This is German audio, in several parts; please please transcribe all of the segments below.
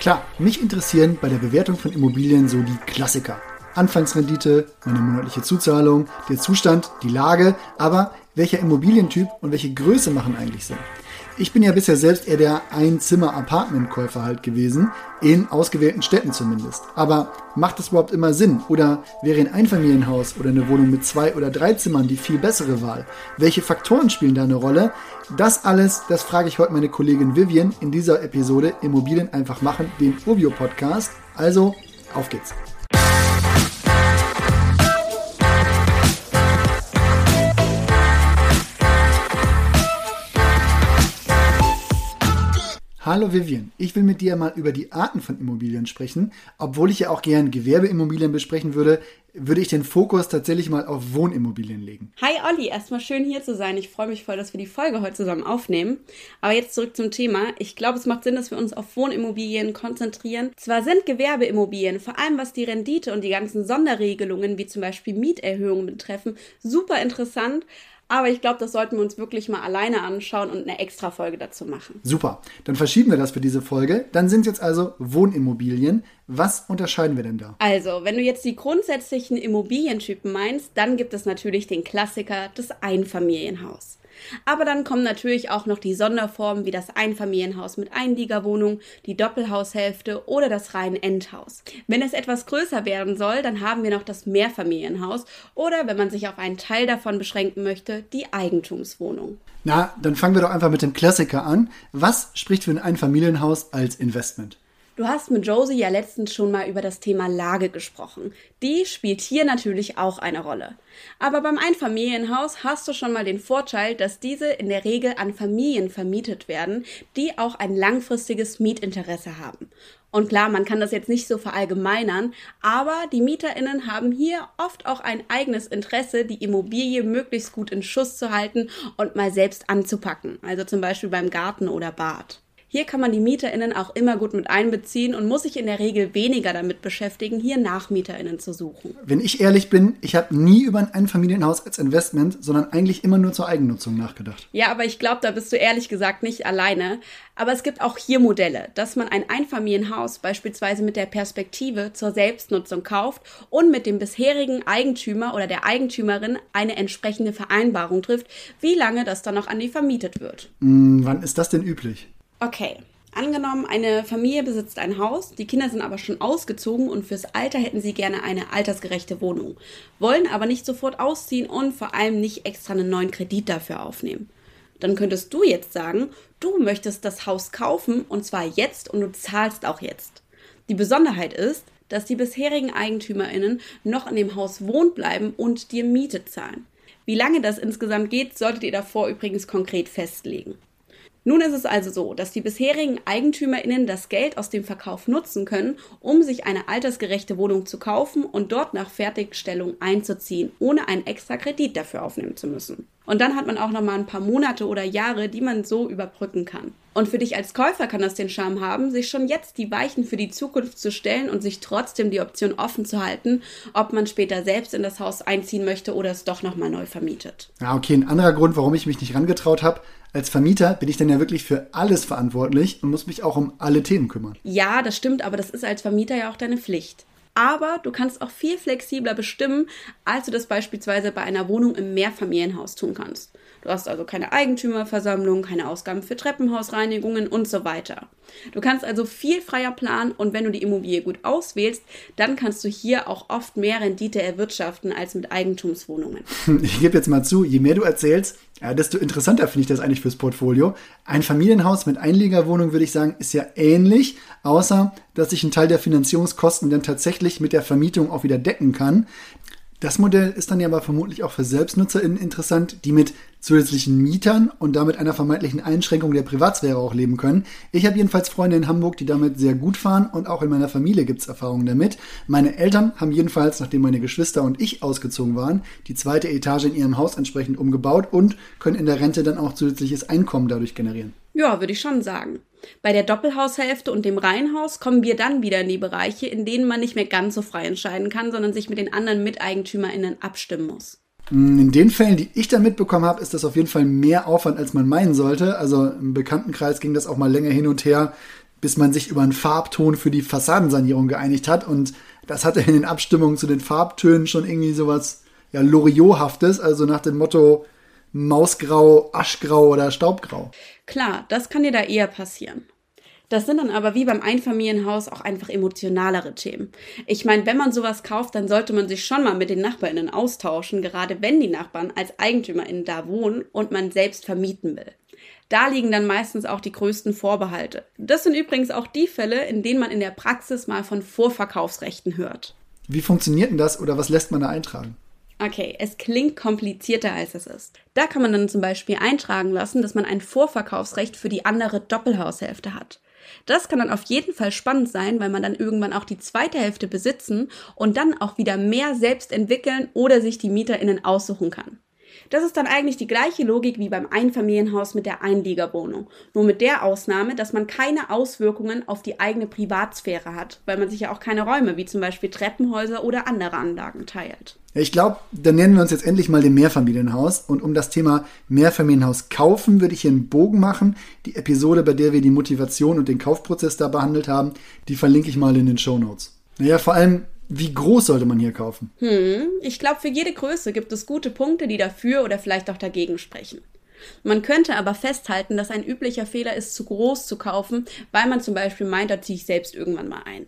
Klar, mich interessieren bei der Bewertung von Immobilien so die Klassiker. Anfangsrendite, meine monatliche Zuzahlung, der Zustand, die Lage, aber welcher Immobilientyp und welche Größe machen eigentlich Sinn? Ich bin ja bisher selbst eher der Einzimmer-Apartment-Käufer halt gewesen, in ausgewählten Städten zumindest. Aber macht das überhaupt immer Sinn? Oder wäre ein Einfamilienhaus oder eine Wohnung mit zwei oder drei Zimmern die viel bessere Wahl? Welche Faktoren spielen da eine Rolle? Das alles, das frage ich heute meine Kollegin Vivian in dieser Episode Immobilien einfach machen, dem Urbio Podcast. Also, auf geht's. Hallo Vivian, ich will mit dir mal über die Arten von Immobilien sprechen. Obwohl ich ja auch gern Gewerbeimmobilien besprechen würde, würde ich den Fokus tatsächlich mal auf Wohnimmobilien legen. Hi Olli, erstmal schön hier zu sein. Ich freue mich voll, dass wir die Folge heute zusammen aufnehmen. Aber jetzt zurück zum Thema. Ich glaube, es macht Sinn, dass wir uns auf Wohnimmobilien konzentrieren. Zwar sind Gewerbeimmobilien, vor allem was die Rendite und die ganzen Sonderregelungen, wie zum Beispiel Mieterhöhungen betreffen, super interessant. Aber ich glaube, das sollten wir uns wirklich mal alleine anschauen und eine extra Folge dazu machen. Super, dann verschieben wir das für diese Folge. Dann sind es jetzt also Wohnimmobilien. Was unterscheiden wir denn da? Also, wenn du jetzt die grundsätzlichen Immobilientypen meinst, dann gibt es natürlich den Klassiker, das Einfamilienhaus. Aber dann kommen natürlich auch noch die Sonderformen wie das Einfamilienhaus mit Einliegerwohnung, die Doppelhaushälfte oder das reine Endhaus. Wenn es etwas größer werden soll, dann haben wir noch das Mehrfamilienhaus oder wenn man sich auf einen Teil davon beschränken möchte, die Eigentumswohnung. Na, dann fangen wir doch einfach mit dem Klassiker an. Was spricht für ein Einfamilienhaus als Investment? Du hast mit Josie ja letztens schon mal über das Thema Lage gesprochen. Die spielt hier natürlich auch eine Rolle. Aber beim Einfamilienhaus hast du schon mal den Vorteil, dass diese in der Regel an Familien vermietet werden, die auch ein langfristiges Mietinteresse haben. Und klar, man kann das jetzt nicht so verallgemeinern, aber die MieterInnen haben hier oft auch ein eigenes Interesse, die Immobilie möglichst gut in Schuss zu halten und mal selbst anzupacken. Also zum Beispiel beim Garten oder Bad. Hier kann man die MieterInnen auch immer gut mit einbeziehen und muss sich in der Regel weniger damit beschäftigen, hier NachmieterInnen zu suchen. Wenn ich ehrlich bin, ich habe nie über ein Einfamilienhaus als Investment, sondern eigentlich immer nur zur Eigennutzung nachgedacht. Ja, aber ich glaube, da bist du ehrlich gesagt nicht alleine. Aber es gibt auch hier Modelle, dass man ein Einfamilienhaus beispielsweise mit der Perspektive zur Selbstnutzung kauft und mit dem bisherigen Eigentümer oder der Eigentümerin eine entsprechende Vereinbarung trifft, wie lange das dann noch an die vermietet wird. Hm, wann ist das denn üblich? Okay. Angenommen, eine Familie besitzt ein Haus, die Kinder sind aber schon ausgezogen und fürs Alter hätten sie gerne eine altersgerechte Wohnung, wollen aber nicht sofort ausziehen und vor allem nicht extra einen neuen Kredit dafür aufnehmen. Dann könntest du jetzt sagen, du möchtest das Haus kaufen und zwar jetzt und du zahlst auch jetzt. Die Besonderheit ist, dass die bisherigen EigentümerInnen noch in dem Haus wohnen bleiben und dir Miete zahlen. Wie lange das insgesamt geht, solltet ihr davor übrigens konkret festlegen. Nun ist es also so, dass die bisherigen EigentümerInnen das Geld aus dem Verkauf nutzen können, um sich eine altersgerechte Wohnung zu kaufen und dort nach Fertigstellung einzuziehen, ohne einen extra Kredit dafür aufnehmen zu müssen. Und dann hat man auch noch mal ein paar Monate oder Jahre, die man so überbrücken kann. Und für dich als Käufer kann das den Charme haben, sich schon jetzt die Weichen für die Zukunft zu stellen und sich trotzdem die Option offen zu halten, ob man später selbst in das Haus einziehen möchte oder es doch noch mal neu vermietet. Ja, okay, ein anderer Grund, warum ich mich nicht rangetraut habe, als Vermieter bin ich dann ja wirklich für alles verantwortlich und muss mich auch um alle Themen kümmern. Ja, das stimmt, aber das ist als Vermieter ja auch deine Pflicht. Aber du kannst auch viel flexibler bestimmen, als du das beispielsweise bei einer Wohnung im Mehrfamilienhaus tun kannst. Du hast also keine Eigentümerversammlung, keine Ausgaben für Treppenhausreinigungen und so weiter. Du kannst also viel freier planen und wenn du die Immobilie gut auswählst, dann kannst du hier auch oft mehr Rendite erwirtschaften als mit Eigentumswohnungen. Ich gebe jetzt mal zu, je mehr du erzählst, ja, desto interessanter finde ich das eigentlich fürs Portfolio. Ein Familienhaus mit Einliegerwohnung, würde ich sagen, ist ja ähnlich, außer dass ich einen Teil der Finanzierungskosten dann tatsächlich mit der Vermietung auch wieder decken kann. Das Modell ist dann ja aber vermutlich auch für SelbstnutzerInnen interessant, die mit zusätzlichen Mietern und damit einer vermeintlichen Einschränkung der Privatsphäre auch leben können. Ich habe jedenfalls Freunde in Hamburg, die damit sehr gut fahren und auch in meiner Familie gibt es Erfahrungen damit. Meine Eltern haben jedenfalls, nachdem meine Geschwister und ich ausgezogen waren, die zweite Etage in ihrem Haus entsprechend umgebaut und können in der Rente dann auch zusätzliches Einkommen dadurch generieren. Ja, würde ich schon sagen. Bei der Doppelhaushälfte und dem Reihenhaus kommen wir dann wieder in die Bereiche, in denen man nicht mehr ganz so frei entscheiden kann, sondern sich mit den anderen MiteigentümerInnen abstimmen muss. Mm, in den Fällen, die ich da mitbekommen habe, ist das auf jeden Fall mehr Aufwand, als man meinen sollte. Also im Bekanntenkreis ging das auch mal länger hin und her, bis man sich über einen Farbton für die Fassadensanierung geeinigt hat. Und das hatte in den Abstimmungen zu den Farbtönen schon irgendwie sowas ja, Loriot-haftes, also nach dem Motto Mausgrau, Aschgrau oder Staubgrau. Klar, das kann dir da eher passieren. Das sind dann aber wie beim Einfamilienhaus auch einfach emotionalere Themen. Ich meine, wenn man sowas kauft, dann sollte man sich schon mal mit den NachbarInnen austauschen, gerade wenn die Nachbarn als EigentümerInnen da wohnen und man selbst vermieten will. Da liegen dann meistens auch die größten Vorbehalte. Das sind übrigens auch die Fälle, in denen man in der Praxis mal von Vorverkaufsrechten hört. Wie funktioniert denn das oder was lässt man da eintragen? Okay, es klingt komplizierter als es ist. Da kann man dann zum Beispiel eintragen lassen, dass man ein Vorverkaufsrecht für die andere Doppelhaushälfte hat. Das kann dann auf jeden Fall spannend sein, weil man dann irgendwann auch die zweite Hälfte besitzen und dann auch wieder mehr selbst entwickeln oder sich die MieterInnen aussuchen kann. Das ist dann eigentlich die gleiche Logik wie beim Einfamilienhaus mit der Einliegerwohnung. Nur mit der Ausnahme, dass man keine Auswirkungen auf die eigene Privatsphäre hat, weil man sich ja auch keine Räume wie zum Beispiel Treppenhäuser oder andere Anlagen teilt. Ich glaube, dann nennen wir uns jetzt endlich mal dem Mehrfamilienhaus. Und um das Thema Mehrfamilienhaus kaufen, würde ich hier einen Bogen machen. Die Episode, bei der wir die Motivation und den Kaufprozess da behandelt haben, die verlinke ich mal in den Show Notes. Naja, vor allem wie groß sollte man hier kaufen? Hm, ich glaube, für jede Größe gibt es gute Punkte, die dafür oder vielleicht auch dagegen sprechen. Man könnte aber festhalten, dass ein üblicher Fehler ist, zu groß zu kaufen, weil man zum Beispiel meint, da ziehe ich selbst irgendwann mal ein.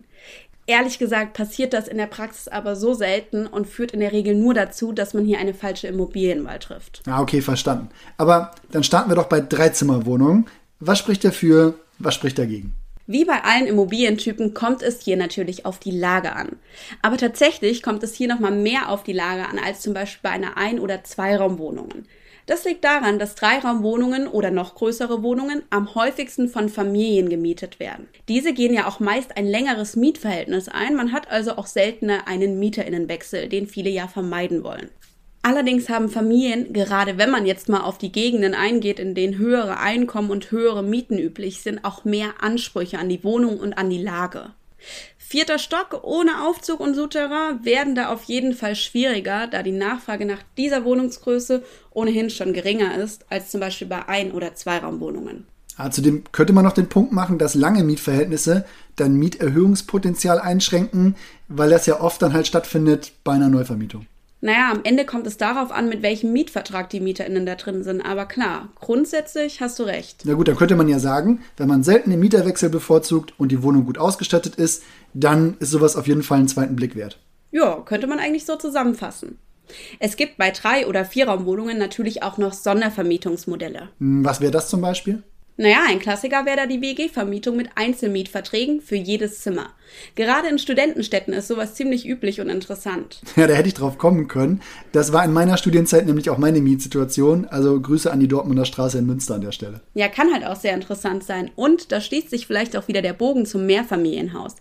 Ehrlich gesagt passiert das in der Praxis aber so selten und führt in der Regel nur dazu, dass man hier eine falsche Immobilienwahl trifft. Ah, okay, verstanden. Aber dann starten wir doch bei Dreizimmerwohnungen. Was spricht dafür, was spricht dagegen? Wie bei allen Immobilientypen kommt es hier natürlich auf die Lage an. Aber tatsächlich kommt es hier nochmal mehr auf die Lage an als zum Beispiel bei einer Ein- oder Zweiraumwohnungen. Das liegt daran, dass Dreiraumwohnungen oder noch größere Wohnungen am häufigsten von Familien gemietet werden. Diese gehen ja auch meist ein längeres Mietverhältnis ein, man hat also auch seltener einen Mieterinnenwechsel, den viele ja vermeiden wollen. Allerdings haben Familien, gerade wenn man jetzt mal auf die Gegenden eingeht, in denen höhere Einkommen und höhere Mieten üblich sind, auch mehr Ansprüche an die Wohnung und an die Lage. Vierter Stock ohne Aufzug und Souterrain werden da auf jeden Fall schwieriger, da die Nachfrage nach dieser Wohnungsgröße ohnehin schon geringer ist als zum Beispiel bei Ein- oder Zweiraumwohnungen. Zudem könnte man noch den Punkt machen, dass lange Mietverhältnisse dann Mieterhöhungspotenzial einschränken, weil das ja oft dann halt stattfindet bei einer Neuvermietung. Naja, am Ende kommt es darauf an, mit welchem Mietvertrag die MieterInnen da drin sind. Aber klar, grundsätzlich hast du recht. Na gut, dann könnte man ja sagen, wenn man selten den Mieterwechsel bevorzugt und die Wohnung gut ausgestattet ist, dann ist sowas auf jeden Fall einen zweiten Blick wert. Ja, könnte man eigentlich so zusammenfassen. Es gibt bei Drei- oder Vierraumwohnungen natürlich auch noch Sondervermietungsmodelle. Hm, was wäre das zum Beispiel? Naja, ein Klassiker wäre da die WG-Vermietung mit Einzelmietverträgen für jedes Zimmer. Gerade in Studentenstädten ist sowas ziemlich üblich und interessant. Ja, da hätte ich drauf kommen können. Das war in meiner Studienzeit nämlich auch meine Mietsituation. Also Grüße an die Dortmunder Straße in Münster an der Stelle. Ja, kann halt auch sehr interessant sein. Und da schließt sich vielleicht auch wieder der Bogen zum Mehrfamilienhaus.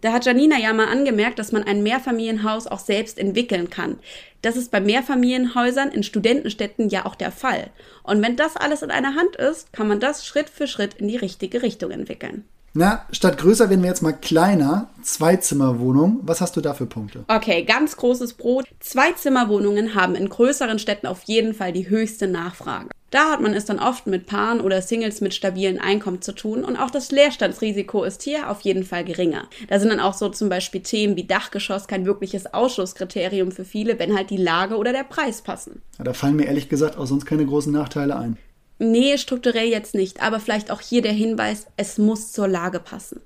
Da hat Janina ja mal angemerkt, dass man ein Mehrfamilienhaus auch selbst entwickeln kann. Das ist bei Mehrfamilienhäusern in Studentenstädten ja auch der Fall. Und wenn das alles in einer Hand ist, kann man das Schritt für Schritt in die richtige Richtung entwickeln. Na, statt größer werden wir jetzt mal kleiner. Zweizimmerwohnung. Was hast du da für Punkte? Okay, ganz großes Brot. Zweizimmerwohnungen haben in größeren Städten auf jeden Fall die höchste Nachfrage. Da hat man es dann oft mit Paaren oder Singles mit stabilen Einkommen zu tun und auch das Leerstandsrisiko ist hier auf jeden Fall geringer. Da sind dann auch so zum Beispiel Themen wie Dachgeschoss kein wirkliches Ausschlusskriterium für viele, wenn halt die Lage oder der Preis passen. Ja, da fallen mir ehrlich gesagt auch sonst keine großen Nachteile ein. Nee, strukturell jetzt nicht, aber vielleicht auch hier der Hinweis, es muss zur Lage passen.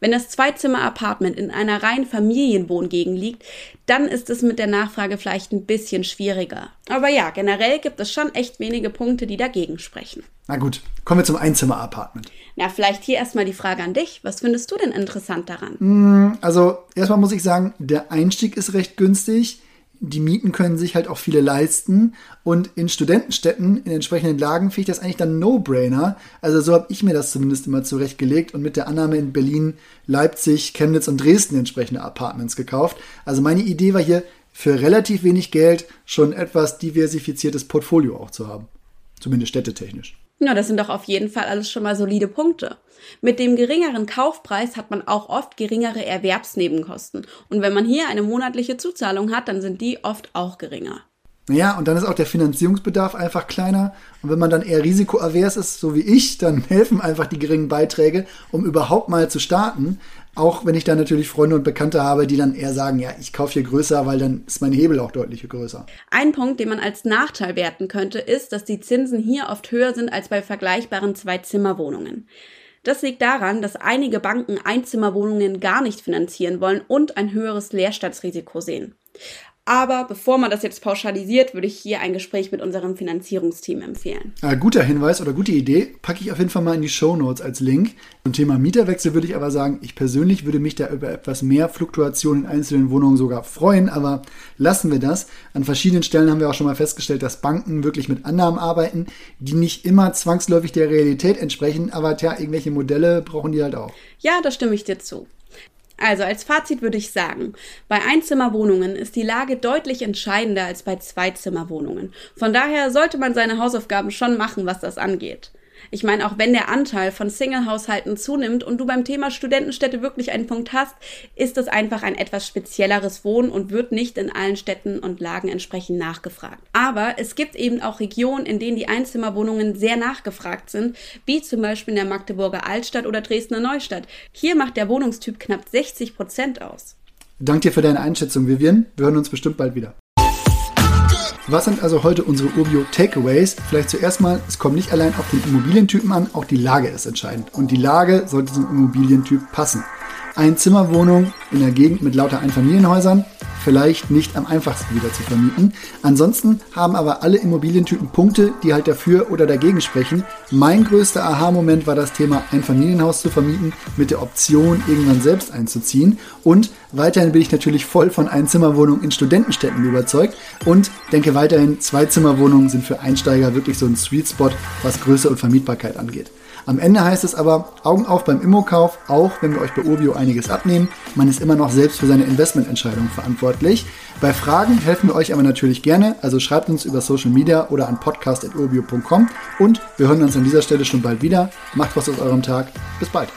Wenn das Zweizimmer-Apartment in einer reinen Familienwohngegend liegt, dann ist es mit der Nachfrage vielleicht ein bisschen schwieriger. Aber ja, generell gibt es schon echt wenige Punkte, die dagegen sprechen. Na gut, kommen wir zum Einzimmer-Apartment. Na, vielleicht hier erstmal die Frage an dich. Was findest du denn interessant daran? Also, erstmal muss ich sagen, der Einstieg ist recht günstig die Mieten können sich halt auch viele leisten. Und in Studentenstädten, in entsprechenden Lagen, finde ich das eigentlich dann No-Brainer. Also so habe ich mir das zumindest immer zurechtgelegt und mit der Annahme in Berlin, Leipzig, Chemnitz und Dresden entsprechende Apartments gekauft. Also meine Idee war hier, für relativ wenig Geld schon etwas diversifiziertes Portfolio auch zu haben. Zumindest städtetechnisch. Ja, das sind doch auf jeden Fall alles schon mal solide Punkte. Mit dem geringeren Kaufpreis hat man auch oft geringere Erwerbsnebenkosten. Und wenn man hier eine monatliche Zuzahlung hat, dann sind die oft auch geringer. Naja, und dann ist auch der Finanzierungsbedarf einfach kleiner. Und wenn man dann eher risikoavers ist, so wie ich, dann helfen einfach die geringen Beiträge, um überhaupt mal zu starten. Auch wenn ich dann natürlich Freunde und Bekannte habe, die dann eher sagen, ja, ich kaufe hier größer, weil dann ist mein Hebel auch deutlich größer. Ein Punkt, den man als Nachteil werten könnte, ist, dass die Zinsen hier oft höher sind als bei vergleichbaren Zwei-Zimmer-Wohnungen. Das liegt daran, dass einige Banken Einzimmerwohnungen gar nicht finanzieren wollen und ein höheres Leerstandsrisiko sehen. Aber bevor man das jetzt pauschalisiert, würde ich hier ein Gespräch mit unserem Finanzierungsteam empfehlen. Äh, guter Hinweis oder gute Idee, packe ich auf jeden Fall mal in die Show Notes als Link. Zum Thema Mieterwechsel würde ich aber sagen, ich persönlich würde mich da über etwas mehr Fluktuation in einzelnen Wohnungen sogar freuen, aber lassen wir das. An verschiedenen Stellen haben wir auch schon mal festgestellt, dass Banken wirklich mit Annahmen arbeiten, die nicht immer zwangsläufig der Realität entsprechen, aber tja, irgendwelche Modelle brauchen die halt auch. Ja, da stimme ich dir zu. Also als Fazit würde ich sagen, bei Einzimmerwohnungen ist die Lage deutlich entscheidender als bei Zweizimmerwohnungen. Von daher sollte man seine Hausaufgaben schon machen, was das angeht. Ich meine, auch wenn der Anteil von Single-Haushalten zunimmt und du beim Thema Studentenstädte wirklich einen Punkt hast, ist es einfach ein etwas spezielleres Wohnen und wird nicht in allen Städten und Lagen entsprechend nachgefragt. Aber es gibt eben auch Regionen, in denen die Einzimmerwohnungen sehr nachgefragt sind, wie zum Beispiel in der Magdeburger Altstadt oder Dresdner Neustadt. Hier macht der Wohnungstyp knapp 60 Prozent aus. Danke dir für deine Einschätzung, Vivian. Wir hören uns bestimmt bald wieder. Was sind also heute unsere Urbio Takeaways? Vielleicht zuerst mal, es kommt nicht allein auf den Immobilientypen an, auch die Lage ist entscheidend. Und die Lage sollte zum Immobilientyp passen. Einzimmerwohnung in der Gegend mit lauter Einfamilienhäusern vielleicht nicht am einfachsten wieder zu vermieten. Ansonsten haben aber alle Immobilientypen Punkte, die halt dafür oder dagegen sprechen. Mein größter Aha-Moment war das Thema ein Familienhaus zu vermieten mit der Option, irgendwann selbst einzuziehen. Und weiterhin bin ich natürlich voll von Einzimmerwohnungen in Studentenstädten überzeugt und denke weiterhin, Zweizimmerwohnungen sind für Einsteiger wirklich so ein Sweet Spot, was Größe und Vermietbarkeit angeht. Am Ende heißt es aber, Augen auf beim Immokauf, auch wenn wir euch bei Urbio einiges abnehmen. Man ist immer noch selbst für seine Investmententscheidung verantwortlich. Bei Fragen helfen wir euch aber natürlich gerne, also schreibt uns über Social Media oder an podcast.urbio.com und wir hören uns an dieser Stelle schon bald wieder. Macht was aus eurem Tag. Bis bald.